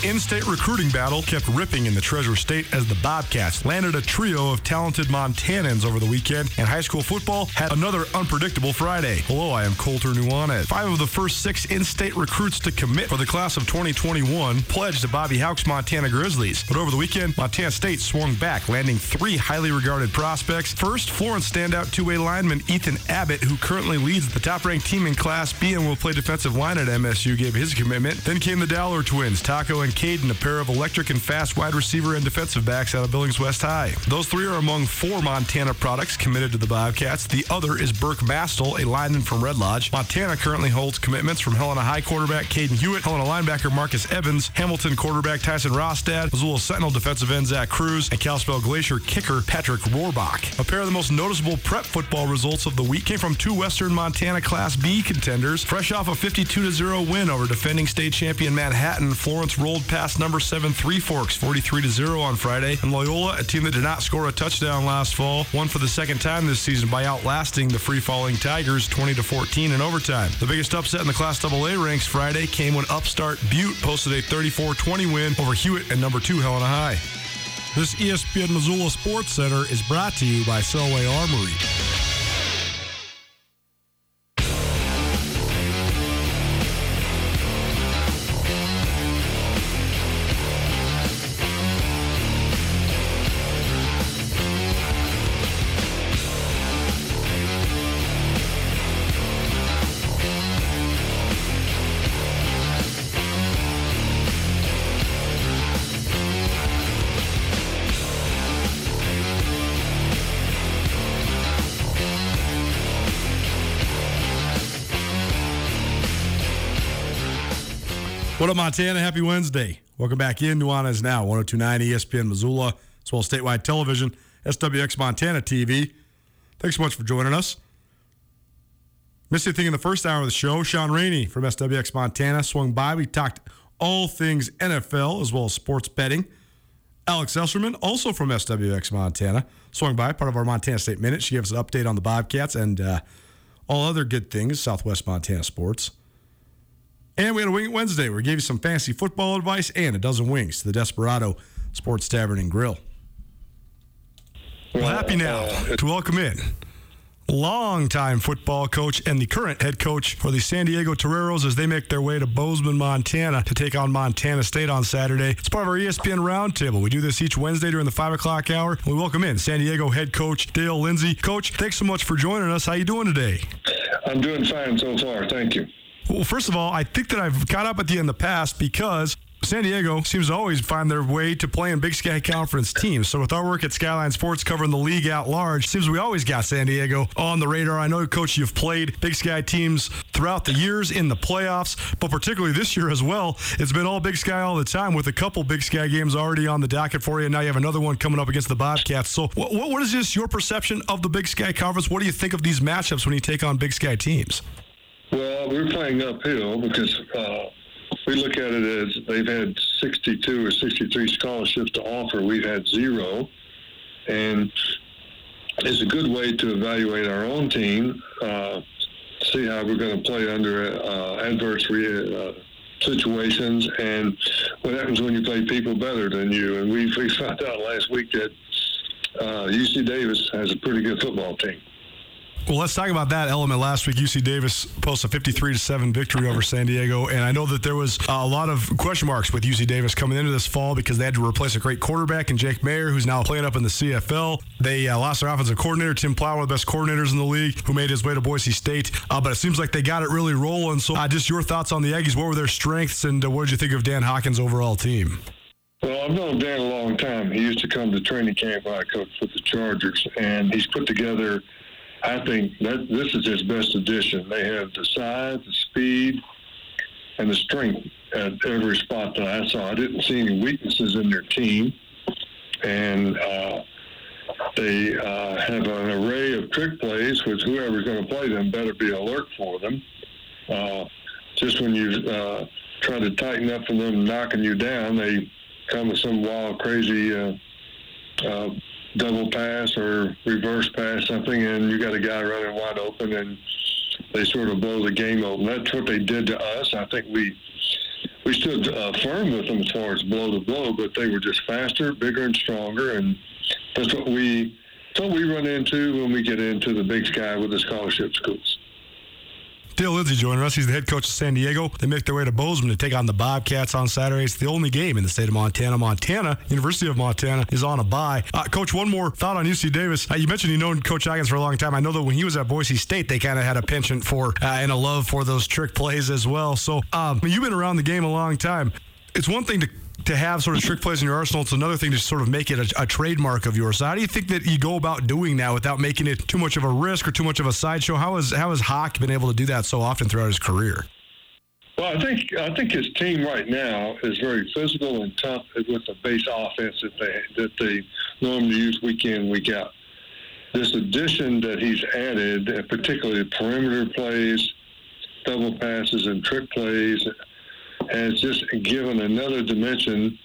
The in-state recruiting battle kept ripping in the Treasure State as the Bobcats landed a trio of talented Montanans over the weekend, and high school football had another unpredictable Friday. Hello, I am Colter Nuanez. Five of the first six in-state recruits to commit for the class of 2021 pledged to Bobby Hauck's Montana Grizzlies. But over the weekend, Montana State swung back, landing three highly regarded prospects. First, Florence standout two-way lineman Ethan Abbott, who currently leads the top-ranked team in Class B and will play defensive line at MSU, gave his commitment. Then came the Dowler twins, Taco and Caden, a pair of electric and fast wide receiver and defensive backs out of Billings West High. Those three are among four Montana products committed to the Bobcats. The other is Burke Bastel, a lineman from Red Lodge. Montana currently holds commitments from Helena High quarterback Caden Hewitt, Helena linebacker Marcus Evans, Hamilton quarterback Tyson Rostad, Missoula Sentinel defensive end Zach Cruz, and Kalispell Glacier kicker Patrick Rohrbach. A pair of the most noticeable prep football results of the week came from two Western Montana Class B contenders. Fresh off a 52-0 win over defending state champion Manhattan, Florence rolled past number 7 Three Forks 43 to 0 on Friday, and Loyola, a team that did not score a touchdown last fall, won for the second time this season by outlasting the free-falling Tigers 20 to 14 in overtime. The biggest upset in the Class AA ranks Friday came when upstart Butte posted a 34-20 win over Hewitt and number 2 Helena High. This ESPN Missoula Sports Center is brought to you by Selway Armory. What up, Montana? Happy Wednesday. Welcome back in. Nuanez Now, 1029 ESPN Missoula, as well as statewide television, SWX Montana TV. Thanks so much for joining us. Missed anything in the first hour of the show? Sean Rainey from SWX Montana swung by. We talked all things NFL as well as sports betting. Alex Esserman, also from SWX Montana, swung by, part of our Montana State Minute. She gave us an update on the Bobcats and uh, all other good things, Southwest Montana sports. And we had a Wing Wednesday where we gave you some fancy football advice and a dozen wings to the Desperado Sports Tavern and Grill. Well, happy now to welcome in longtime football coach and the current head coach for the San Diego Toreros as they make their way to Bozeman, Montana to take on Montana State on Saturday. It's part of our ESPN Roundtable. We do this each Wednesday during the 5 o'clock hour. We welcome in San Diego head coach Dale Lindsey. Coach, thanks so much for joining us. How are you doing today? I'm doing fine so far. Thank you. Well, first of all, I think that I've caught up with you in the past because San Diego seems to always find their way to playing Big Sky Conference teams. So with our work at Skyline Sports covering the league at large, seems we always got San Diego on the radar. I know, Coach, you've played Big Sky teams throughout the years in the playoffs, but particularly this year as well. It's been all Big Sky all the time with a couple Big Sky games already on the docket for you. And now you have another one coming up against the Bobcats. So what, what is this, your perception of the Big Sky Conference? What do you think of these matchups when you take on Big Sky teams? Well, we're playing uphill because uh, we look at it as they've had 62 or 63 scholarships to offer. We've had zero. And it's a good way to evaluate our own team, uh, see how we're going to play under uh, adverse re- uh, situations and what happens when you play people better than you. And we, we found out last week that UC uh, Davis has a pretty good football team. Well, let's talk about that element. Last week, UC Davis posted a 53 to 7 victory over San Diego. And I know that there was a lot of question marks with UC Davis coming into this fall because they had to replace a great quarterback in Jake Maier, who's now playing up in the CFL. They uh, lost their offensive coordinator, Tim of the best coordinators in the league, who made his way to Boise State. Uh, but it seems like they got it really rolling. So, uh, just your thoughts on the Aggies. What were their strengths, and uh, what did you think of Dan Hawkins' overall team? Well, I've known Dan a long time. He used to come to training camp when I coached with the Chargers, and he's put together – I think that this is his best addition. They have the size, the speed, and the strength at every spot that I saw. I didn't see any weaknesses in their team, and uh, they uh, have an array of trick plays, which whoever's going to play them better be alert for them. Uh, just when you uh, try to tighten up from them knocking you down, they come with some wild, crazy uh, uh, double pass or reverse pass something, and you got a guy running wide open, and they sort of blow the game open. That's what they did to us. I think we we stood uh, firm with them as far as blow to blow, but they were just faster, bigger, and stronger, and that's what we that's what we run into when we get into the Big Sky with the scholarship schools. Dale Lindsey joining us. He's the head coach of San Diego. They make their way to Bozeman to take on the Bobcats on Saturday. It's the only game in the state of Montana. Montana, University of Montana, is on a bye. Uh, coach, one more thought on UC Davis. Uh, you mentioned you've known Coach Hawkins for a long time. I know that when he was at Boise State, they kind of had a penchant for uh, and a love for those trick plays as well. So um, you've been around the game a long time. It's one thing to to have sort of trick plays in your arsenal. It's another thing to sort of make it a, a, trademark of yours. So how do you think that you go about doing that without making it too much of a risk or too much of a sideshow? How has how has Hawk been able to do that so often throughout his career? Well, I think I think his team right now is very physical and tough with the base offense that they that they normally use week in week out. This addition that he's added, particularly perimeter plays, double passes, and trick plays, has just given another dimension.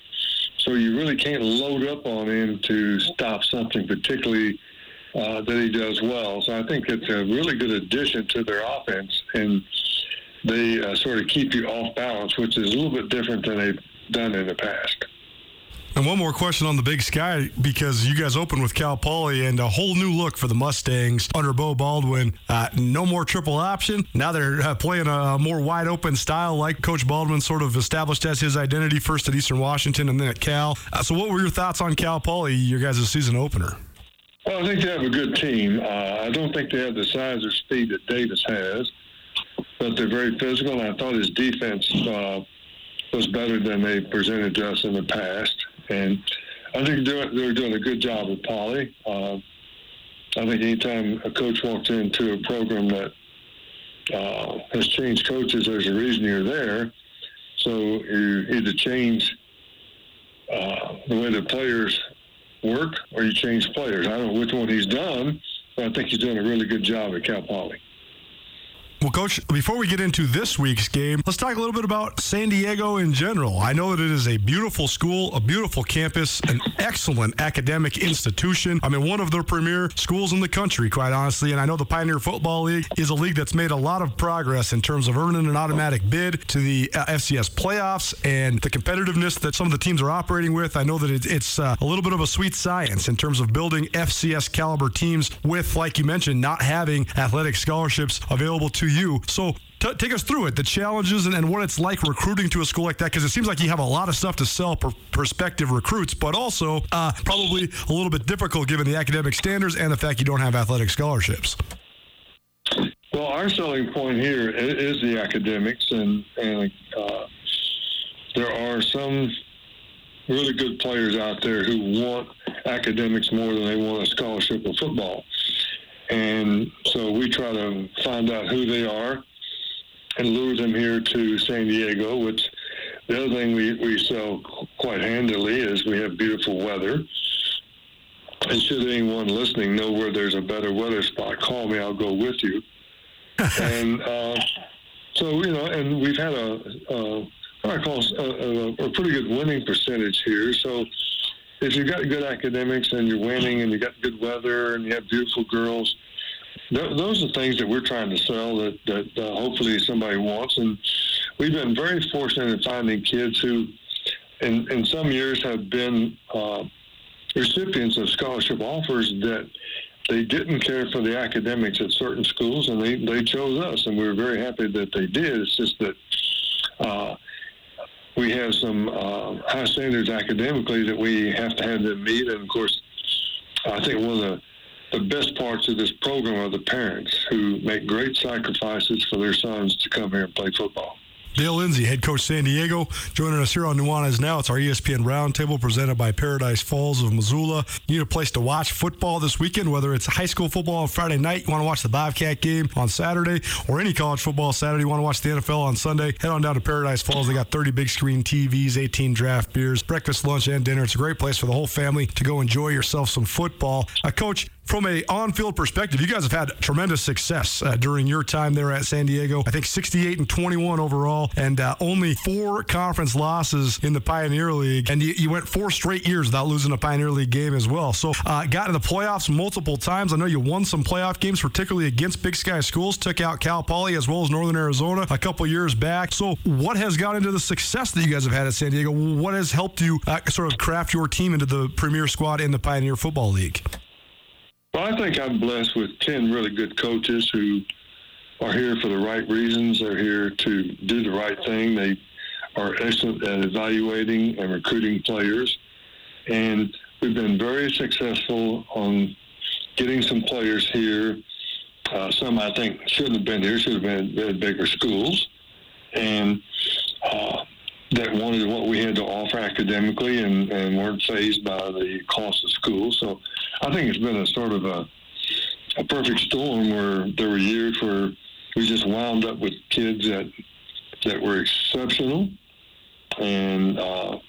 So you really can't load up on him to stop something particularly uh, that he does well. So I think it's a really good addition to their offense, and they uh, sort of keep you off balance, which is a little bit different than they've done in the past. And one more question on the Big Sky because you guys opened with Cal Poly and a whole new look for the Mustangs under Beau Baldwin. Uh, no more triple option. Now they're uh, playing a more wide open style, like Coach Baldwin sort of established as his identity first at Eastern Washington and then at Cal. Uh, so, what were your thoughts on Cal Poly, your guys' season opener? Well, I think they have a good team. Uh, I don't think they have the size or speed that Davis has, but they're very physical. I thought his defense uh, was better than they presented to us in the past. And I think they're, they're doing a good job with Poly. Uh, I think anytime a coach walks into a program that uh, has changed coaches, there's a reason you're there. So you either change uh, the way the players work or you change players. I don't know which one he's done, but I think he's doing a really good job at Cal Poly. Well, Coach, before we get into this week's game, let's talk a little bit about San Diego in general. I know that it is a beautiful school, a beautiful campus, an excellent academic institution. I mean, one of the premier schools in the country, quite honestly. And I know the Pioneer Football League is a league that's made a lot of progress in terms of earning an automatic bid to the uh, FCS playoffs and the competitiveness that some of the teams are operating with. I know that it's uh, a little bit of a sweet science in terms of building FCS caliber teams with, like you mentioned, not having athletic scholarships available to you. So T- take us through it, the challenges and, and, what it's like recruiting to a school like that, because it seems like you have a lot of stuff to sell prospective recruits, but also uh, probably a little bit difficult given the academic standards and the fact you don't have athletic scholarships. Well, our selling point here is the academics, and, and uh, there are some really good players out there who want academics more than they want a scholarship of football. And so we try to find out who they are and lure them here to San Diego, which the other thing we, we sell quite handily is we have beautiful weather. And should anyone listening know where there's a better weather spot, call me. I'll go with you. and uh, so, you know, and we've had a, a I call a, a, a pretty good winning percentage here. So if you've got good academics and you're winning and you've got good weather and you have beautiful girls, th- those are things that we're trying to sell that, that uh, hopefully somebody wants. And we've been very fortunate in finding kids who, in, in some years, have been uh, recipients of scholarship offers that they didn't care for the academics at certain schools, and they, they chose us, and we were very happy that they did. It's just that uh, we have some uh, high standards academically that we have to have them meet. And of course, I think one of the, the best parts of this program are the parents who make great sacrifices for their sons to come here and play football. Dale Lindsey, head coach San Diego, joining us here on Nuanez Now. It's our ESPN Roundtable presented by Paradise Falls of Missoula. You need a place to watch football this weekend, whether it's high school football on Friday night, you want to watch the Bobcat game on Saturday, or any college football Saturday, you want to watch the NFL on Sunday, head on down to Paradise Falls. They got 30 big screen TVs, 18 draft beers, breakfast, lunch, and dinner. It's a great place for the whole family to go enjoy yourself some football. Uh, coach, from a on-field perspective, you guys have had tremendous success uh, during your time there at San Diego. I think 68 and 21 overall, and uh, only four conference losses in the Pioneer League. And you, you, went four straight years without losing a Pioneer League game as well. So uh, got to the playoffs multiple times. I know you won some playoff games, particularly against Big Sky schools. Took out Cal Poly as well as Northern Arizona a couple years back. So what has got into the success that you guys have had at San Diego? What has helped you uh, sort of craft your team into the premier squad in the Pioneer Football League? Well, I think I'm blessed with 10 really good coaches who are here for the right reasons. They're here to do the right thing. They are excellent at evaluating and recruiting players. And we've been very successful on getting some players here. Uh, some I think shouldn't have been here, should have been at bigger schools. And uh, that wanted what we had to offer academically and, and weren't phased by the cost of school. So I think it's been a sort of a, a perfect storm where there were years where we just wound up with kids that that were exceptional and uh,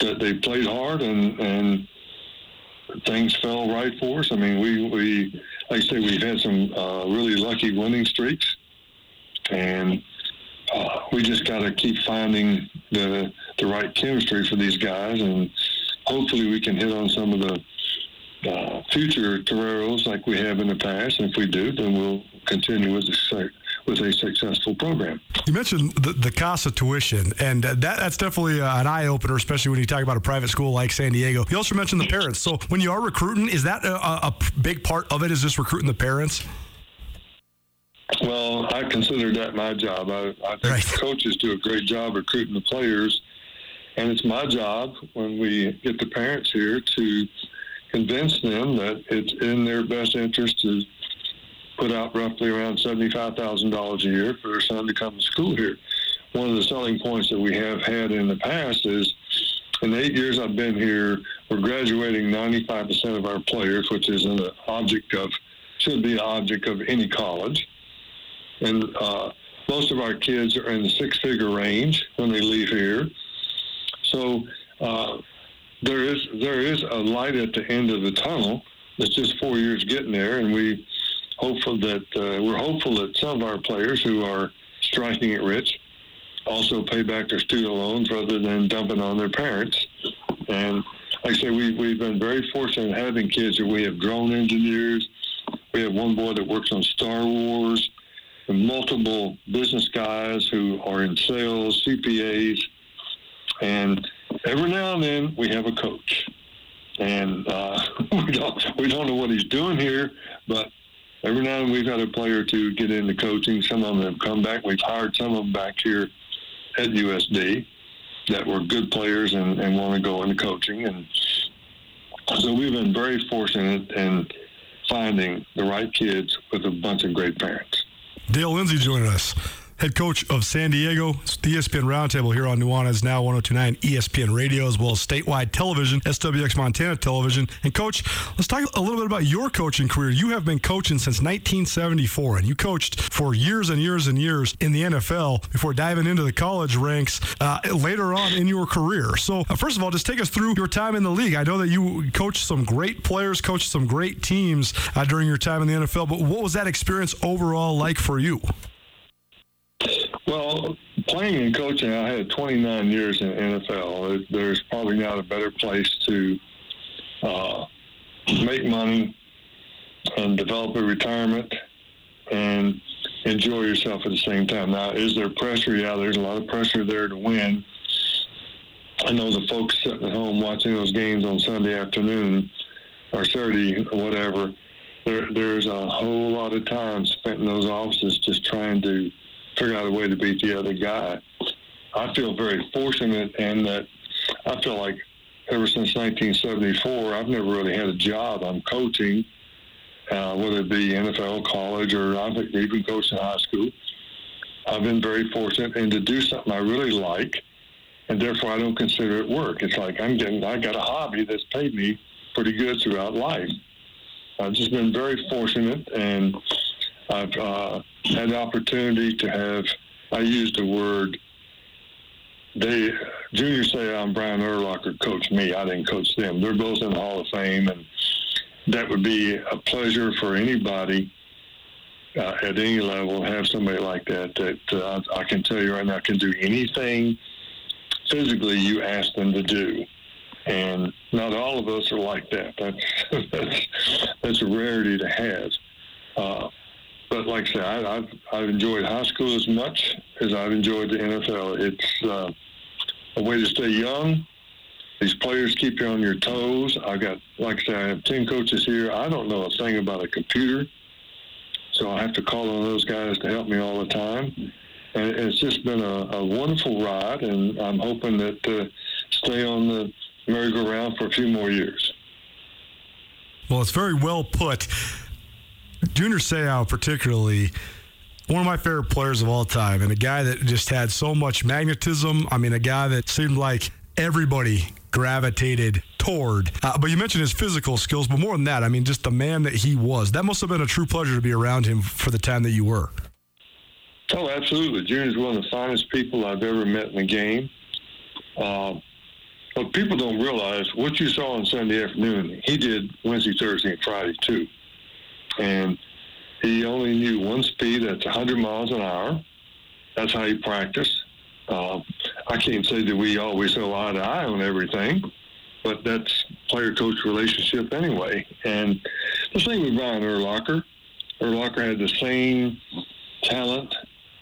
that they played hard and and things fell right for us. I mean, we we like I say we've had some uh, really lucky winning streaks, and we just got to keep finding the the right chemistry for these guys, and hopefully we can hit on some of the uh, future Toreros like we have in the past. And if we do, then we'll continue with a, with a successful program. You mentioned the, the CASA tuition, and that, that's definitely uh, an eye opener, especially when you talk about a private school like San Diego. You also mentioned the parents. So when you are recruiting, is that a, a big part of it? Is just recruiting the parents? Well, I consider that my job. I, I think right. coaches do a great job recruiting the players, and it's my job when we get the parents here to convince them that it's in their best interest to put out roughly around $75,000 a year for their son to come to school here. One of the selling points that we have had in the past is in the eight years I've been here, we're graduating 95% of our players, which is an object of, should be an object of any college. And uh, most of our kids are in the six figure range when they leave here. So uh, there is there is a light at the end of the tunnel. It's just four years getting there, and we hopeful that uh, we're hopeful that some of our players who are striking it rich also pay back their student loans rather than dumping on their parents. And like I say, we, we've been very fortunate in having kids that we have drone engineers. We have one boy that works on Star Wars, multiple business guys who are in sales, CPAs, and every now and then we have a coach. And uh, we don't we don't know what he's doing here, but every now and then we've had a player to get into coaching. Some of them have come back. We've hired some of them back here at USD that were good players and, and want to go into coaching. And so we've been very fortunate in finding the right kids with a bunch of great parents. Dale Lindsey joining us head coach of San Diego. It's the ESPN Roundtable here on Nuanez Now 1029 ESPN Radio, as well as statewide television, SWX Montana Television. And, coach, let's talk a little bit about your coaching career. You have been coaching since 1974, and you coached for years and years and years in the NFL before diving into the college ranks uh, later on in your career. So, uh, first of all, just take us through your time in the league. I know that you coached some great players, coached some great teams uh, during your time in the NFL, but what was that experience overall like for you? Well, playing and coaching, I had 29 years in NFL. There's probably not a better place to uh, make money and develop a retirement and enjoy yourself at the same time. Now, is there pressure? Yeah, there's a lot of pressure there to win. I know the folks sitting at home watching those games on Sunday afternoon or Saturday or whatever. There, there's a whole lot of time spent in those offices just trying to figure out a way to beat the other guy. I feel very fortunate in that I feel like ever since 1974, I've never really had a job. I'm coaching, uh, whether it be NFL, college, or I've even coached in high school. I've been very fortunate and to do something I really like, and therefore I don't consider it work. It's like I'm getting, I got a hobby that's paid me pretty good throughout life. I've just been very fortunate, and I've uh, had opportunity to have, I used the word, they, Junior I'm Brian Urlacher coached me. I didn't coach them. They're both in the Hall of Fame, and that would be a pleasure for anybody uh, at any level to have somebody like that that uh, I can tell you right now can do anything physically you ask them to do. And not all of us are like that. That's that's, that's a rarity to have. Uh, but like I said, I, have I've enjoyed high school as much as I've enjoyed the NFL. It's uh, a way to stay young. These players keep you on your toes. I got, like I said, I have ten coaches here. I don't know a thing about a computer, so I have to call on those guys to help me all the time. And it's just been a, a wonderful ride, and I'm hoping that uh, stay on the merry-go-round for a few more years. Well, it's very well put. Junior Seau, particularly, one of my favorite players of all time, and a guy that just had so much magnetism. I mean, a guy that seemed like everybody gravitated toward. Uh, but you mentioned his physical skills, but more than that, I mean, just the man that he was. That must have been a true pleasure to be around him for the time that you were. Oh, absolutely. Junior's one of the finest people I've ever met in the game. Uh, but people don't realize what you saw on Sunday afternoon, he did Wednesday, Thursday, and Friday, too and he only knew one speed. That's 100 miles an hour. That's how he practiced. Uh, I can't say that we always go eye to eye on everything, but that's player-coach relationship anyway. And the same with Brian Urlacher. Urlacher had the same talent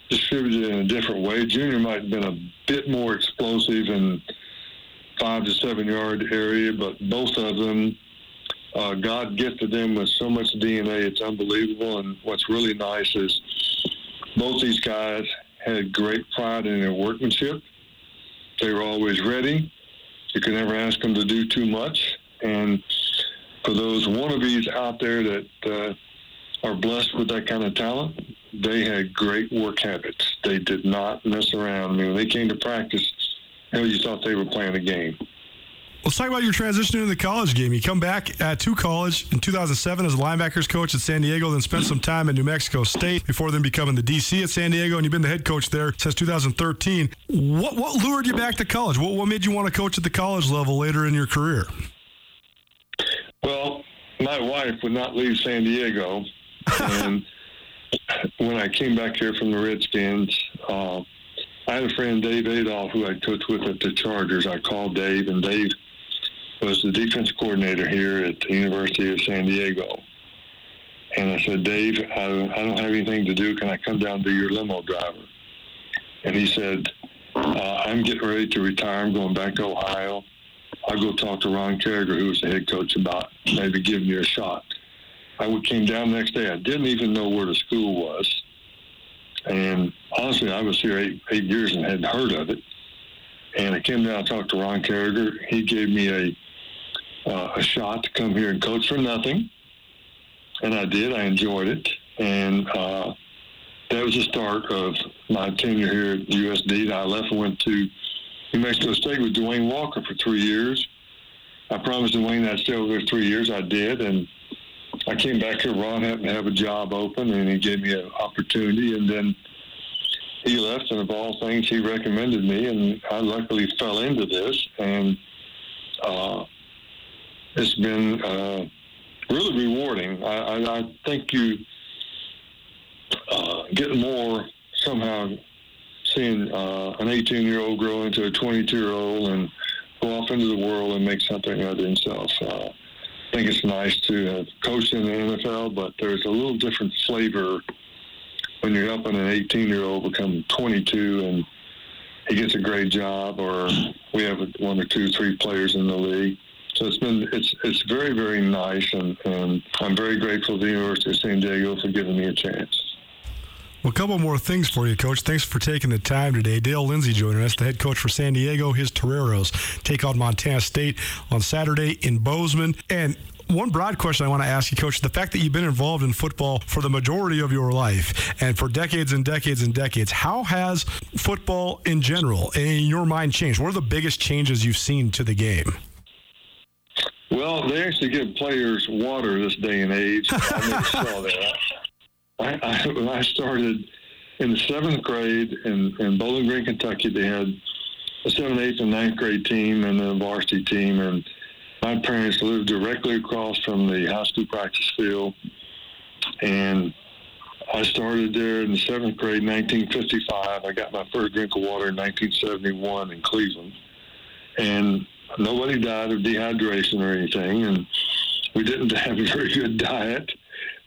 distributed in a different way. Junior might have been a bit more explosive in five to seven yard area, but both of them uh, God gifted them with so much DNA. It's unbelievable. And what's really nice is both these guys had great pride in their workmanship. They were always ready. You could never ask them to do too much. And for those wannabes out there that uh, are blessed with that kind of talent, they had great work habits. They did not mess around. I mean, when they came to practice, hell, you thought they were playing a game. Let's talk about your transition into the college game. You come back uh, to college in 2007 as a linebackers coach at San Diego, then spent some time at New Mexico State before then becoming the DC at San Diego, and you've been the head coach there since 2013. What what lured you back to college? What what made you want to coach at the college level later in your career? Well, my wife would not leave San Diego, and when I came back here from the Redskins, uh, I had a friend, Dave Adolph, who I coached with at the Chargers. I called Dave, and Dave was the defense coordinator here at the University of San Diego. And I said, Dave, I, I don't have anything to do. Can I come down to your limo driver? And he said, uh, I'm getting ready to retire. I'm going back to Ohio. I'll go talk to Ron Caragher, who was the head coach, about maybe giving you a shot. I came down the next day. I didn't even know where the school was. And honestly, I was here eight, eight years and hadn't heard of it. And I came down and talked to Ron Caragher. He gave me a uh, a shot to come here and coach for nothing, and I did. I enjoyed it, and uh, that was the start of my tenure here at USD. I left and went to New Mexico State with DeWayne Walker for three years. I promised DeWayne I'd stay over there three years. I did, and I came back here. Ron happened to have a job open, and he gave me an opportunity. And then he left, and of all things, he recommended me, and I luckily fell into this. And uh, it's been uh, really rewarding. I, I, I think you uh, get more somehow seeing uh, an 18 year old grow into a 22 year old and go off into the world and make something of himself. Uh, I think it's nice to have coached in the NFL, but there's a little different flavor when you're helping an 18 year old become 22 and he gets a great job, or we have one or two, three players in the league. So it's been it's it's very very nice, and, and I'm very grateful to the University of San Diego for giving me a chance. Well, a couple more things for you, Coach. Thanks for taking the time today. Dale Lindsey joining us, the head coach for San Diego. His Toreros take on Montana State on Saturday in Bozeman. And one broad question I want to ask you, Coach, the fact that you've been involved in football for the majority of your life and for decades and decades and decades, how has football in general, in your mind, changed? What are the biggest changes you've seen to the game? Well, they actually give players water this day and age. I never saw that. I, I, when I started in the seventh grade in, in Bowling Green, Kentucky, they had a seventh, eighth, and ninth grade team and a varsity team, and my parents lived directly across from the high school practice field, and I started there in the seventh grade, 1955. I got my first drink of water in 1971 in Cleveland, and nobody died of dehydration or anything, and we didn't have a very good diet.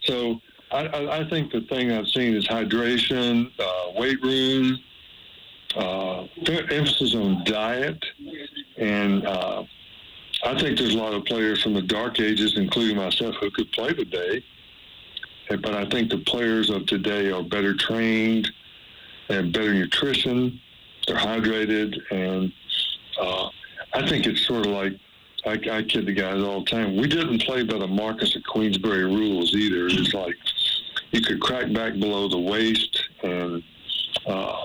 So I, I think the thing I've seen is hydration, uh, weight room, uh, emphasis on diet, and uh, I think there's a lot of players from the dark ages, including myself, who could play today. But I think the players of today are better trained, have better nutrition, they're hydrated, and uh, I think it's sort of like I, I kid the guys all the time. We didn't play by the Marcus of Queensberry rules either. It's like you could crack back below the waist, and uh,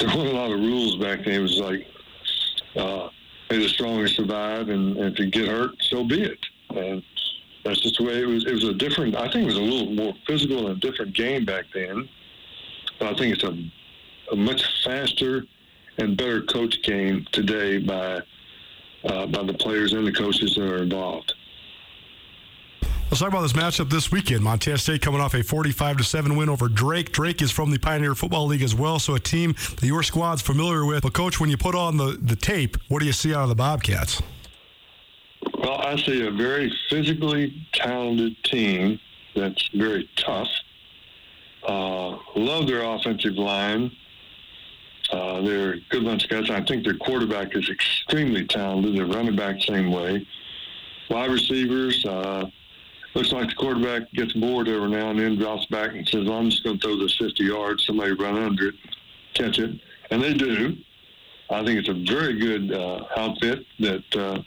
there weren't a lot of rules back then. It was like uh, may the strongest survive, and, and if you get hurt, so be it. And that's just the way it was. It was a different. I think it was a little more physical and a different game back then. But I think it's a, a much faster and better coach game today by uh, by the players and the coaches that are involved. Let's talk about this matchup this weekend. Montana State coming off a 45 to 7 win over Drake. Drake is from the Pioneer Football League as well, so a team that your squad's familiar with. But coach, when you put on the, the tape, what do you see out of the Bobcats? Well, I see a very physically talented team that's very tough. Uh, love their offensive line. Uh, they're good bunch of guys. I think their quarterback is extremely talented. Their running back, same way. Wide receivers, uh, looks like the quarterback gets bored every now and then, drops back and says, well, I'm just going to throw this 50 yards. Somebody run under it, catch it. And they do. I think it's a very good uh, outfit that uh,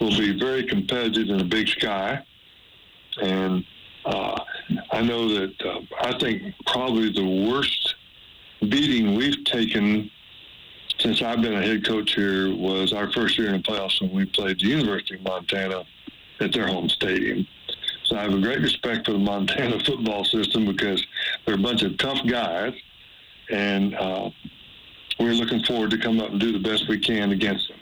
will be very competitive in the big sky. And uh, I know that I think probably the worst beating we've taken since I've been a head coach here was our first year in the playoffs when we played the University of Montana at their home stadium. So I have a great respect for the Montana football system because they're a bunch of tough guys, and uh, we're looking forward to come up and do the best we can against them.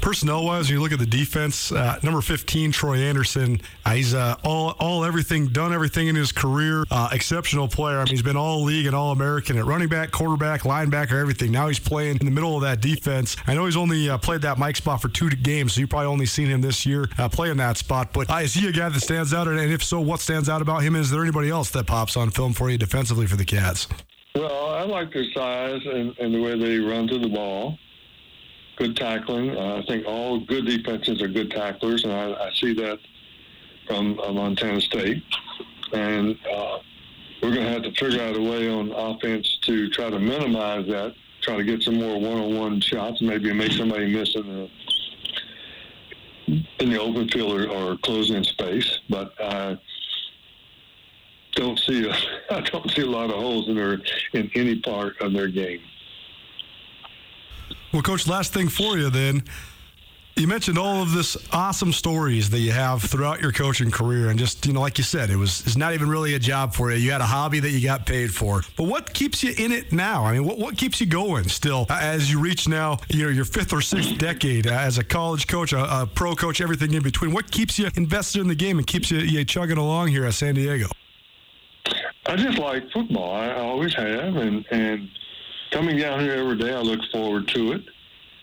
Personnel wise, when you look at the defense, uh, number 15, Troy Anderson, uh, he's uh, all, all everything, done everything in his career. Uh, exceptional player. I mean, he's been all league and all American at running back, quarterback, linebacker, everything. Now he's playing in the middle of that defense. I know he's only uh, played that Mike spot for two games, so you probably only seen him this year uh, playing that spot. But is he a guy that stands out? And if so, what stands out about him? Is there anybody else that pops on film for you defensively for the Cats? Well, I like their size and, and the way they run to the ball good tackling. Uh, I think all good defenses are good tacklers, and I, I see that from uh, Montana State. And uh, we're going to have to figure out a way on offense to try to minimize that, try to get some more one-on-one shots, maybe make somebody miss in the in the open field or, or closing space. But I don't see a, I don't see a lot of holes in their in any part of their game. Well, Coach, last thing for you then. You mentioned all of this awesome stories that you have throughout your coaching career, and just you know, like you said, it was it's not even really a job for you. You had a hobby that you got paid for. But what keeps you in it now? I mean, what what keeps you going still as you reach now, you know, your fifth or sixth decade as a college coach, a, a pro coach, everything in between? What keeps you invested in the game and keeps you, you chugging along here at San Diego? I just like football. I always have, and and coming down here every day, I look forward to it.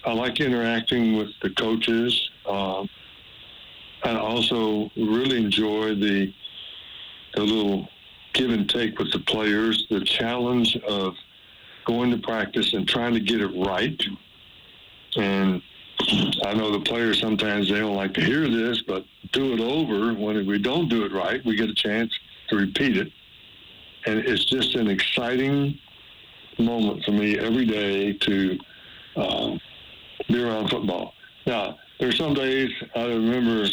I like interacting with the coaches. Um, I also really enjoy the the little give and take with the players, the challenge of going to practice and trying to get it right. And I know the players sometimes they don't like to hear this, but do it over. When we don't do it right, we get a chance to repeat it. And it's just an exciting moment for me every day to um, be around football. Now, there's some days I remember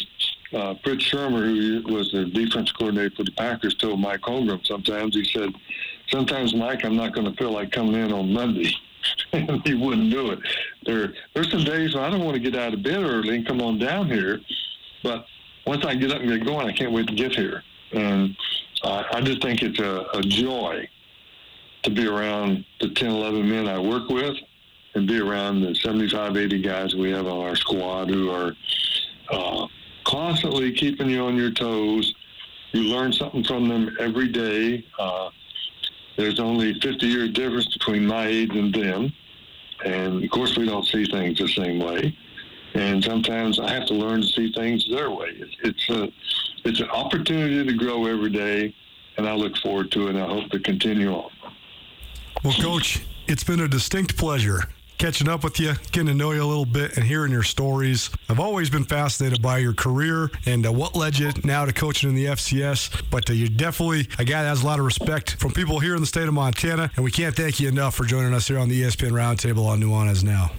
uh, Fritz Shurmur, who was the defense coordinator for the Packers, told Mike Holmgren sometimes, he said, sometimes, Mike, I'm not going to feel like coming in on Monday. and he wouldn't do it. There, there's some days when I don't want to get out of bed early and come on down here, but once I get up and get going, I can't wait to get here. And uh, I just think it's a, a joy to be around the 10, 11 men I work with and be around the 75, 80 guys we have on our squad who are uh, constantly keeping you on your toes. You learn something from them every day. Uh, there's only 50 year difference between my age and them. And of course, we don't see things the same way. And sometimes I have to learn to see things their way. It's, it's a, it's an opportunity to grow every day, and I look forward to it. and I hope to continue on. Well, Coach, it's been a distinct pleasure catching up with you, getting to know you a little bit, and hearing your stories. I've always been fascinated by your career and uh, what led you now to coaching in the FCS. But uh, you're definitely a guy that has a lot of respect from people here in the state of Montana, and we can't thank you enough for joining us here on the ESPN Roundtable on Nuanez Now.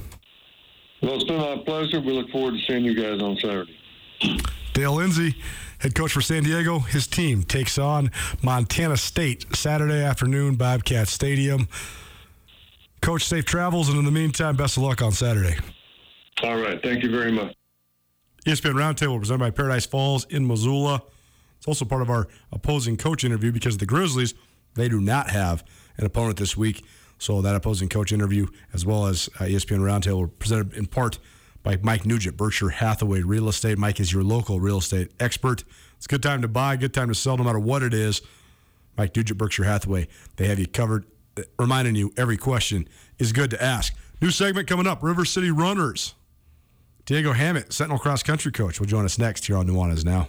Well, it's been my pleasure. We look forward to seeing you guys on Saturday. Dale Lindsey head coach for San Diego. His team takes on Montana State Saturday afternoon, Bobcat Stadium. Coach, safe travels, and in the meantime, best of luck on Saturday. All right. Thank you very much. ESPN Roundtable presented by Paradise Falls in Missoula. It's also part of our opposing coach interview because the Grizzlies, they do not have an opponent this week. So that opposing coach interview, as well as uh, ESPN Roundtable, presented in part by Mike Nugent, Berkshire Hathaway Real Estate. Mike is your local real estate expert. It's a good time to buy, good time to sell, no matter what it is. Mike Nugent, Berkshire Hathaway, they have you covered. Reminding you, every question is good to ask. New segment coming up River City Runners. Diego Hammett, Sentinel Cross Country Coach, will join us next here on Nuanez Now.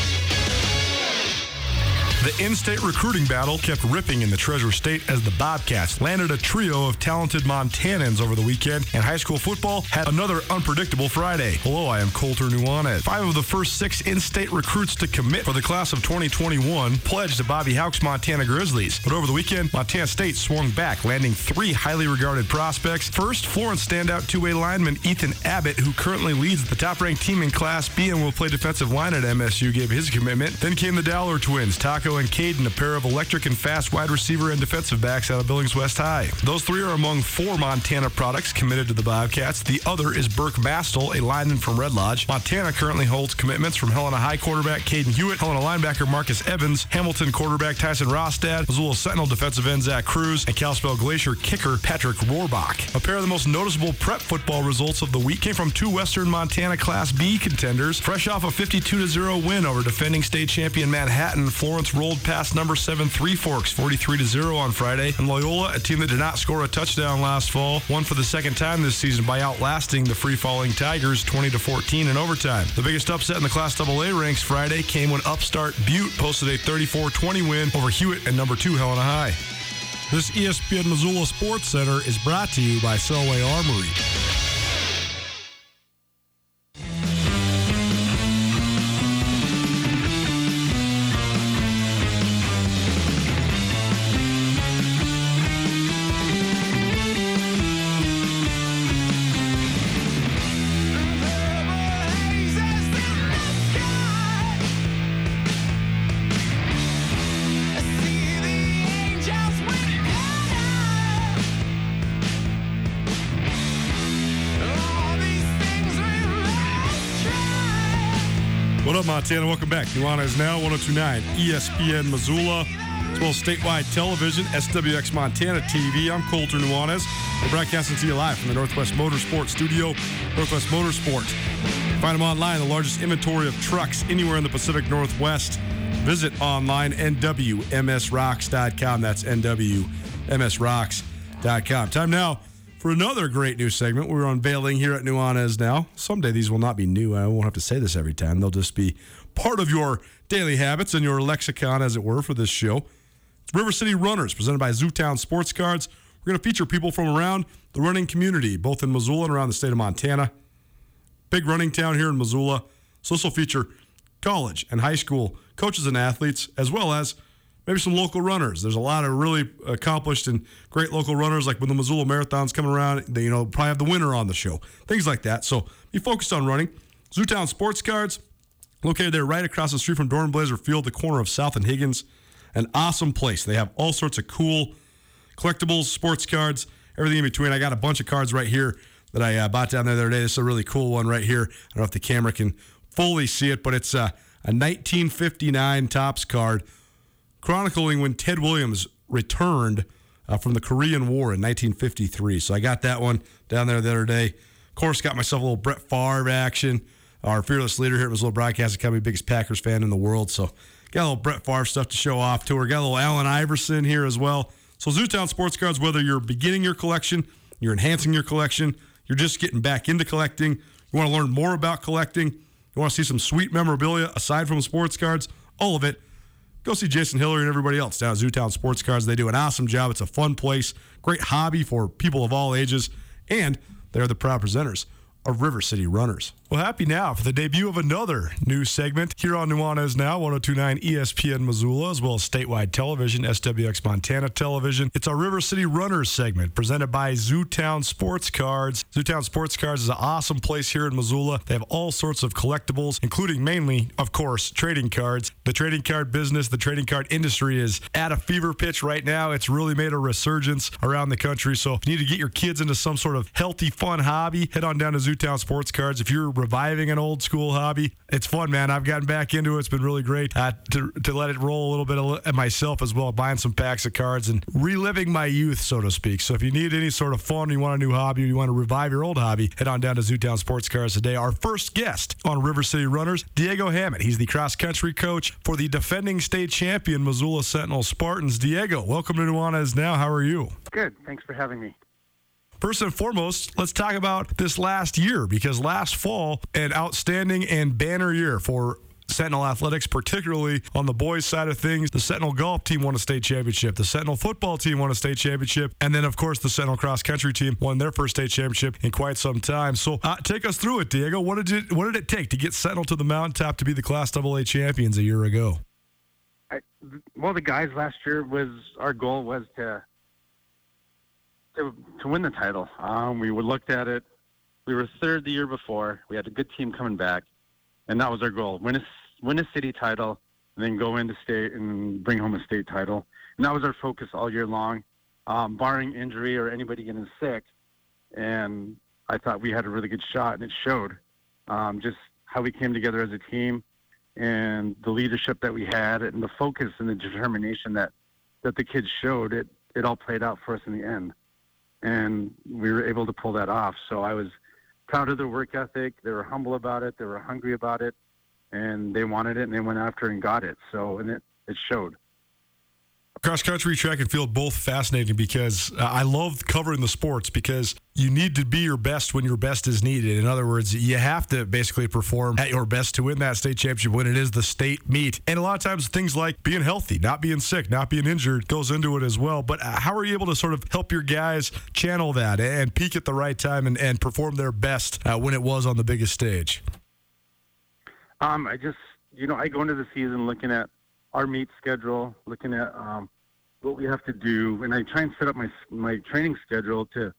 The in-state recruiting battle kept ripping in the Treasure State as the Bobcats landed a trio of talented Montanans over the weekend, and high school football had another unpredictable Friday. Hello, I am Colter Nuanez. Five of the first six in-state recruits to commit for the class of 2021 pledged to Bobby Hauck's Montana Grizzlies. But over the weekend, Montana State swung back, landing three highly regarded prospects. First, Florence standout two-way lineman Ethan Abbott, who currently leads the top-ranked team in Class B and will play defensive line at MSU, gave his commitment. Then came the Dowler twins, Taco and Caden, a pair of electric and fast wide receiver and defensive backs out of Billings West High. Those three are among four Montana products committed to the Bobcats. The other is Burke Bastel, a lineman from Red Lodge. Montana currently holds commitments from Helena High quarterback Caden Hewitt, Helena linebacker Marcus Evans, Hamilton quarterback Tyson Rostad, Missoula Sentinel defensive end Zach Cruz, and Kalispell Glacier kicker Patrick Rohrbach. A pair of the most noticeable prep football results of the week came from two Western Montana Class B contenders. Fresh off a 52 0 win over defending state champion Manhattan, Florence rolled past number 7 Three Forks 43 to 0 on Friday, and Loyola, a team that did not score a touchdown last fall, won for the second time this season by outlasting the free falling Tigers 20 to 14 in overtime. The biggest upset in the Class AA ranks Friday came when upstart Butte posted a 34 20 win over Hewitt and number 2 Helena High. This ESPN Missoula Sports Center is brought to you by Selway Armory. Montana? Welcome back. Nuanez Now, 1029 ESPN Missoula, as well as statewide television, SWX Montana TV. I'm Colter Nuanez. We're broadcasting to you live from the Northwest Motorsport Studio, Northwest Motorsport. Find them online, the largest inventory of trucks anywhere in the Pacific Northwest. Visit online, nwmsrocks.com. That's nwmsrocks.com. Time now for another great new segment we're unveiling here at Nuanez now. Someday these will not be new. I won't have to say this every time. They'll just be part of your daily habits and your lexicon, as it were, for this show. It's River City Runners, presented by Zootown Sports Cards. We're going to feature people from around the running community, both in Missoula and around the state of Montana. Big running town here in Missoula. So this will feature college and high school coaches and athletes, as well as maybe some local runners. There's a lot of really accomplished and great local runners, like when the Missoula Marathon's coming around, they, you know, probably have the winner on the show, things like that. So be focused on running. Zootown Sports Cards, located there right across the street from Dornblaser Field, the corner of South and Higgins. An awesome place. They have all sorts of cool collectibles, sports cards, everything in between. I got a bunch of cards right here that I uh, bought down there the other day. This is a really cool one right here. I don't know if the camera can fully see it, but it's uh, a 1959 Topps card chronicling when Ted Williams returned uh, from the Korean War in 1953. So I got that one down there the other day. Of course, got myself a little Brett Favre action. Our fearless leader here at Missoula Broadcasting Company, biggest Packers fan in the world. So got a little Brett Favre stuff to show off to her. Got a little Allen Iverson here as well. So Zootown Sports Cards, whether you're beginning your collection, you're enhancing your collection, you're just getting back into collecting, you want to learn more about collecting, you want to see some sweet memorabilia aside from sports cards, all of it, go see Jason Hillary and everybody else down at Zootown Sports Cards. They do an awesome job. It's a fun place, great hobby for people of all ages, and they're the proud presenters of River City Runners. Well, happy now for the debut of another new segment here on Nuanez Now, 1029 ESPN Missoula, as well as statewide television, SWX Montana Television. It's our River City Runners segment presented by Zootown Sports Cards. Zootown Sports Cards is an awesome place here in Missoula. They have all sorts of collectibles, including mainly, of course, trading cards. The trading card business, the trading card industry is at a fever pitch right now. It's really made a resurgence around the country. So if you need to get your kids into some sort of healthy, fun hobby, head on down to Zootown Sports Cards. If you're reviving an old school hobby, it's fun, man. I've gotten back into it. It's been really great uh, to, to let it roll a little bit of myself as well, buying some packs of cards and reliving my youth, so to speak. So if you need any sort of fun, you want a new hobby, you want to revive your old hobby, head on down to Zootown Sports Cards today. Our first guest on River City Runners, Diego Hammett. He's the cross country coach for the defending state champion Missoula Sentinel Spartans. Diego, welcome to Nuanez Now. How are you? Good. Thanks for having me. First and foremost, let's talk about this last year because last fall, an outstanding and banner year for Sentinel athletics, particularly on the boys' side of things. The Sentinel golf team won a state championship. The Sentinel football team won a state championship, and then of course the Sentinel cross country team won their first state championship in quite some time. So uh, take us through it, Diego. What did it What did it take to get Sentinel to the mountaintop to be the Class AA champions a year ago? I, well, the guys last year was our goal was to to, win the title. Um, we looked at it. We were third the year before. We had a good team coming back, and that was our goal: win a win a city title, and then go into state and bring home a state title. And that was our focus all year long, um, barring injury or anybody getting sick. And I thought we had a really good shot, and it showed. Um, just how we came together as a team, and the leadership that we had, and the focus and the determination that that the kids showed. It it all played out for us in the end and we were able to pull that off. So I was proud of their work ethic. They were humble about it. They were hungry about it, and they wanted it, and they went after and got it. So and it it showed. Cross country, track and field, both fascinating because uh, I love covering the sports because you need to be your best when your best is needed. In other words, you have to basically perform at your best to win that state championship when it is the state meet. And a lot of times, things like being healthy, not being sick, not being injured goes into it as well. But uh, how are you able to sort of help your guys channel that and peak at the right time and, and perform their best uh, when it was on the biggest stage? Um, I just, you know, I go into the season looking at our meet schedule, looking at um, what we have to do, and I try and set up my my training schedule to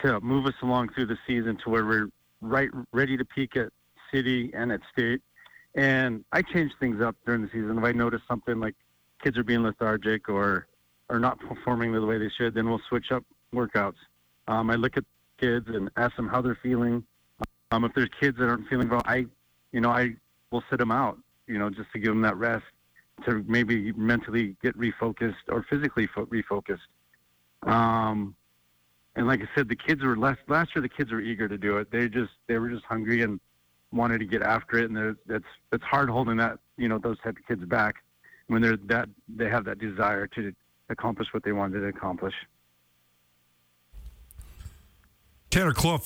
to move us along through the season to where we're right ready to peak at city and at state. And I change things up during the season. If I notice something like kids are being lethargic or are not performing the way they should, then we'll switch up workouts. Um, I look at kids and ask them how they're feeling. Um, if there's kids that aren't feeling well, I, you know, I will sit them out, you know, just to give them that rest to maybe mentally get refocused or physically fo- refocused. Um, and like I said, the kids were last last year. The kids were eager to do it. They just they were just hungry and wanted to get after it. And that's that's hard holding that you know those type of kids back when they're that they have that desire to accomplish what they wanted to accomplish. Tanner Clough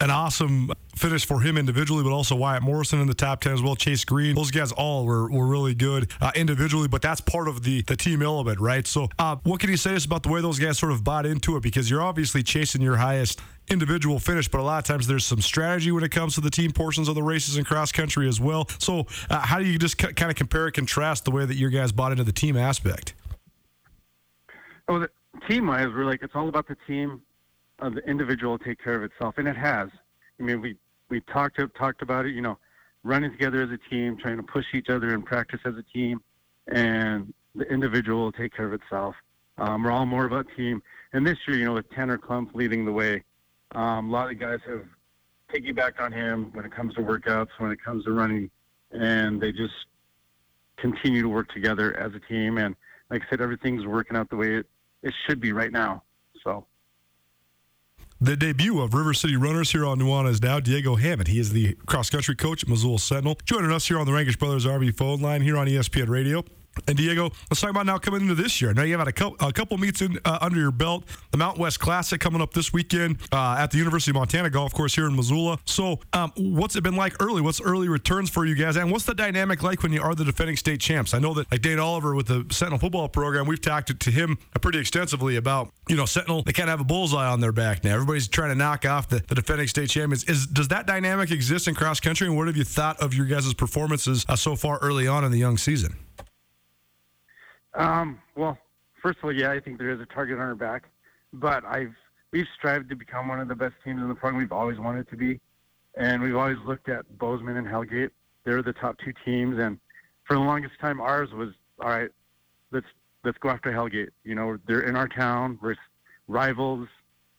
an awesome finish for him individually, but also Wyatt Morrison in the top 10 as well. Chase Green, those guys all were, were really good uh, individually, but that's part of the, the team element, right? So, uh, what can you say us about the way those guys sort of bought into it? Because you're obviously chasing your highest individual finish, but a lot of times there's some strategy when it comes to the team portions of the races in cross country as well. So, uh, how do you just c- kind of compare and contrast the way that your guys bought into the team aspect? Oh, the team wise, we're like, it's all about the team uh, the individual take care of itself, and it has. I mean, we we talked talked about it. You know, running together as a team, trying to push each other and practice as a team, and the individual will take care of itself. Um, we're all more about team. And this year, you know, with Tanner Clump leading the way, um, a lot of guys have piggybacked on him when it comes to workouts, when it comes to running, and they just continue to work together as a team. And like I said, everything's working out the way it, it should be right now. So. The debut of River City Runners here on Nuanez Now, Diego Hammett. He is the cross country coach at Missoula Sentinel. Joining us here on the Rankish Brothers RV phone line here on ESPN Radio. And Diego, let's talk about now coming into this year. Now you have had a couple, a couple meets in, uh, under your belt. The Mountain West Classic coming up this weekend uh, at the University of Montana Golf Course here in Missoula. So, um, what's it been like early? What's early returns for you guys? And what's the dynamic like when you are the defending state champs? I know that like Dane Oliver with the Sentinel football program, we've talked to him pretty extensively about you know Sentinel. They kind of have a bullseye on their back now. Everybody's trying to knock off the, the defending state champions. Is does that dynamic exist in cross country? And what have you thought of your guys' performances uh, so far early on in the young season? Um, well, first of all, yeah, I think there is a target on our back, but I've we've strived to become one of the best teams in the program. We've always wanted to be, and we've always looked at Bozeman and Hellgate. They're the top two teams, and for the longest time, ours was all right. Let's let's go after Hellgate. You know, they're in our town. We're rivals.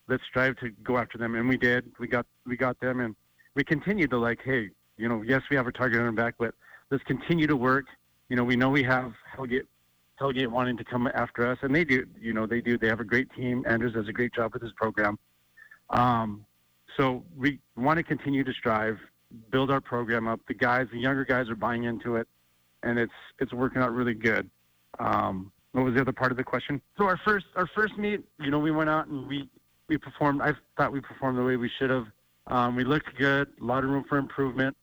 Let's strive to go after them, and we did. We got we got them, and we continued to like, hey, you know, yes, we have a target on our back, but let's continue to work. You know, we know we have Hellgate Hellgate wanting to come after us, and they do. You know, they do. They have a great team. Andrews does a great job with his program. Um, so we want to continue to strive, build our program up. The guys, the younger guys, are buying into it, and it's it's working out really good. Um, what was the other part of the question? So our first our first meet, you know, we went out and we we performed. I thought we performed the way we should have. Um, we looked good. A lot of room for improvement.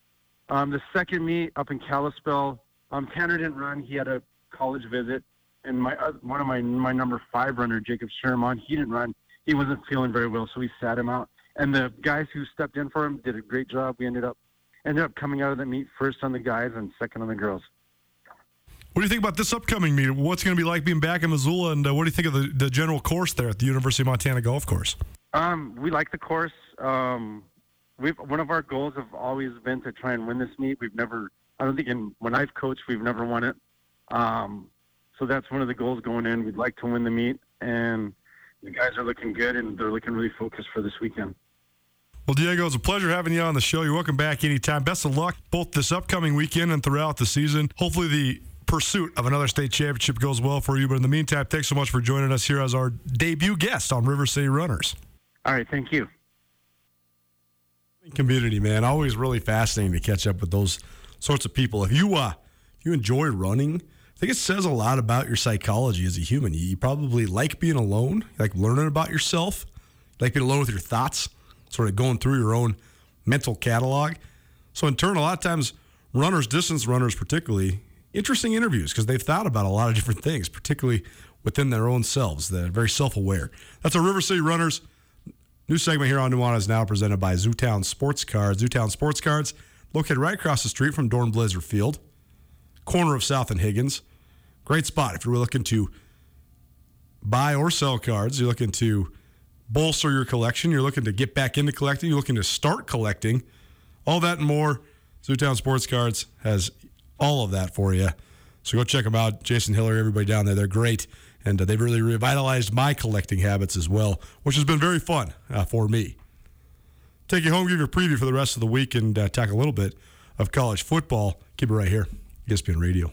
Um, the second meet up in Kalispell, um, Tanner didn't run. He had a college visit, and my uh, one of my my number five runner, Jacob Sherman, he didn't run. He wasn't feeling very well, so we sat him out. And the guys who stepped in for him did a great job. We ended up ended up coming out of the meet first on the guys and second on the girls. What do you think about this upcoming meet? What's going to be like being back in Missoula, and uh, what do you think of the, the general course there at the University of Montana Golf Course? Um, we like the course. Um, we've one of our goals have always been to try and win this meet. We've never, I don't think, in when I've coached, we've never won it. Um, so that's one of the goals going in. We'd like to win the meet, and the guys are looking good, and they're looking really focused for this weekend. Well, Diego, it's a pleasure having you on the show. You're welcome back anytime. Best of luck both this upcoming weekend and throughout the season. Hopefully, the pursuit of another state championship goes well for you. But in the meantime, thanks so much for joining us here as our debut guest on River City Runners. All right, thank you. Community, man, always really fascinating to catch up with those sorts of people. If you uh, if you enjoy running, I think it says a lot about your psychology as a human. You, probably like being alone, you like learning about yourself, you like being alone with your thoughts sort of going through your own mental catalog. So, in turn, a lot of times, runners, distance runners particularly, interesting interviews because they've thought about a lot of different things, particularly within their own selves. They're very self aware. That's our River City Runners. New segment here on Nuanez now presented by Zootown Sports Cards. Zootown Sports Cards, located right across the street from Dornblaser Field, corner of South and Higgins. Great spot if you're looking to buy or sell cards. You're looking to bolster your collection, you're looking to get back into collecting, you're looking to start collecting, all that and more. Zootown Sports Cards has all of that for you. So go check them out. Jason Hiller, everybody down there, they're great. And uh, they've really revitalized my collecting habits as well, which has been very fun uh, for me. Take you home, give you a preview for the rest of the week, and uh, talk a little bit of college football. Keep it right here, ESPN Radio.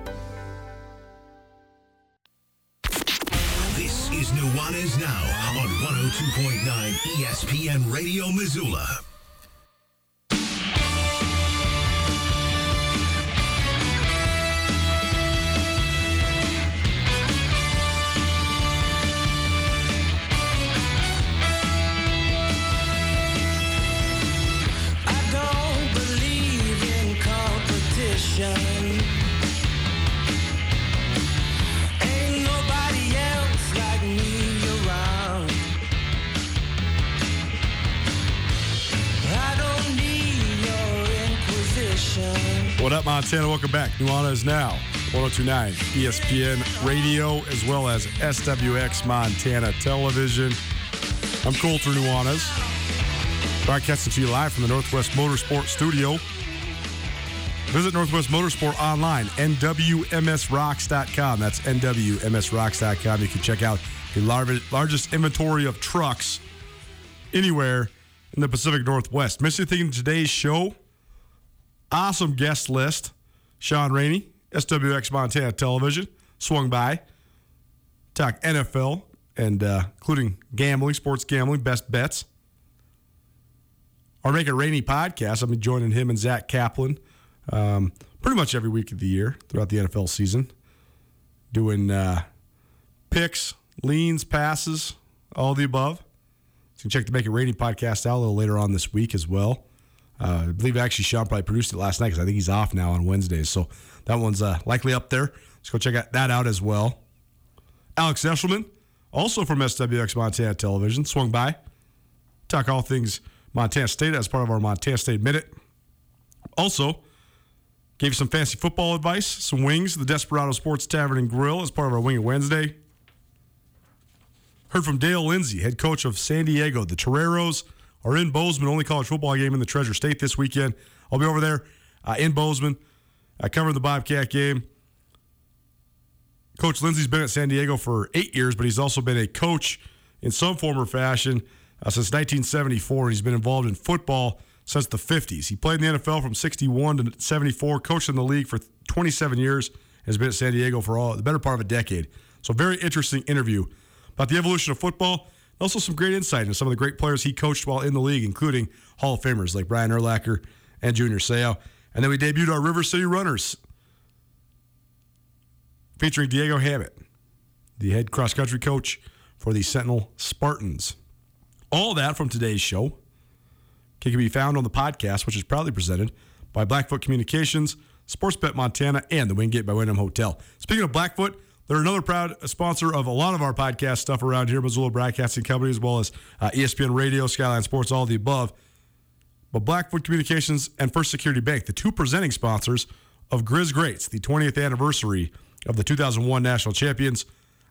Nuanez Now on 102.9 ESPN Radio Missoula. Up, Montana? Welcome back. Nuanez now 1029 ESPN Radio as well as SWX Montana Television. I'm Colter Nuanez. Broadcasting to you live from the Northwest Motorsport Studio. Visit Northwest Motorsport online, nwmsrocks.com. That's nwmsrocks.com. You can check out the largest inventory of trucks anywhere in the Pacific Northwest. Miss anything in today's show? Awesome guest list. Sean Rainey, SWX Montana Television, swung by. Talk NFL and uh, including gambling, sports gambling, best bets. Our Make It Rainy podcast. Been joining him and Zach Kaplan um, pretty much every week of the year throughout the NFL season, doing uh, picks, leans, passes, all the above. So you can check the Make It Rainy podcast out a little later on this week as well. Uh, I believe actually Sean probably produced it last night because I think he's off now on Wednesdays. So that one's uh, likely up there. Let's go check that out as well. Alex Eshelman, also from SWX Montana Television, swung by. Talk all things Montana State as part of our Montana State Minute. Also, gave you some fancy football advice, some wings, the Desperado Sports Tavern and Grill as part of our Wing It Wednesday. Heard from Dale Lindsey, head coach of San Diego, the Toreros are in Bozeman, only college football game in the Treasure State this weekend. I'll be over there uh, in Bozeman. I covered the Bobcat game. Coach Lindsey's been at San Diego for eight years, but he's also been a coach in some form or fashion uh, since 1974. He's been involved in football since the 50s. He played in the NFL from 61 to 74, coached in the league for 27 years, and has been at San Diego for all the better part of a decade. So, very interesting interview about the evolution of football. Also, some great insight into some of the great players he coached while in the league, including Hall of Famers like Brian Urlacher and Junior Seau. And then we debuted our River City Runners, featuring Diego Hammett, the head cross country coach for the Sentinel Spartans. All that from today's show can be found on the podcast, which is proudly presented by Blackfoot Communications, Sportsbet Montana, and the Wingate by Wyndham Hotel. Speaking of Blackfoot, they're another proud sponsor of a lot of our podcast stuff around here, Missoula Broadcasting Company, as well as uh, ESPN Radio, Skyline Sports, all the above. But Blackfoot Communications and First Security Bank, the two presenting sponsors of Grizz Greats, the 20th anniversary of the 2001 national champions.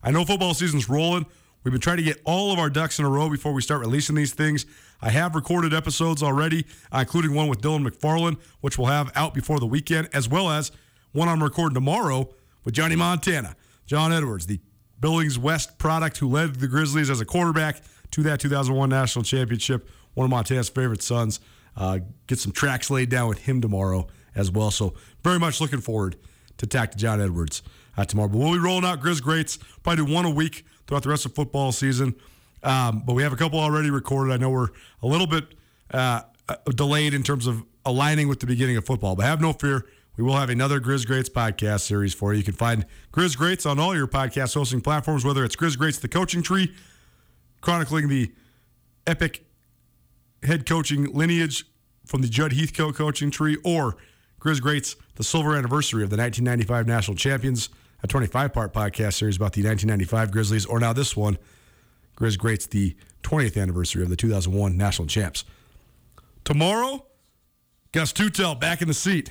I know football season's rolling. We've been trying to get all of our ducks in a row before we start releasing these things. I have recorded episodes already, uh, including one with Dylan McFarland, which we'll have out before the weekend, as well as one I'm recording tomorrow with Johnny Montana. John Edwards, the Billings West product who led the Grizzlies as a quarterback to that 2001 national championship, one of Montana's favorite sons. Uh, get some tracks laid down with him tomorrow as well. So, very much looking forward to talk to John Edwards uh, tomorrow. But we'll be rolling out Grizz Greats, probably do one a week throughout the rest of football season. Um, but we have a couple already recorded. I know we're a little bit uh, delayed in terms of aligning with the beginning of football, but have no fear. We will have another Grizz Greats podcast series for you. You can find Grizz Greats on all your podcast hosting platforms, whether it's Grizz Greats, the coaching tree, chronicling the epic head coaching lineage from the Judd Heathcote coaching tree, or Grizz Greats, the silver anniversary of the 1995 national champions, a 25 part podcast series about the 1995 Grizzlies, or now this one, Grizz Greats, the 20th anniversary of the 2001 national champs. Tomorrow, Gus Tutel back in the seat.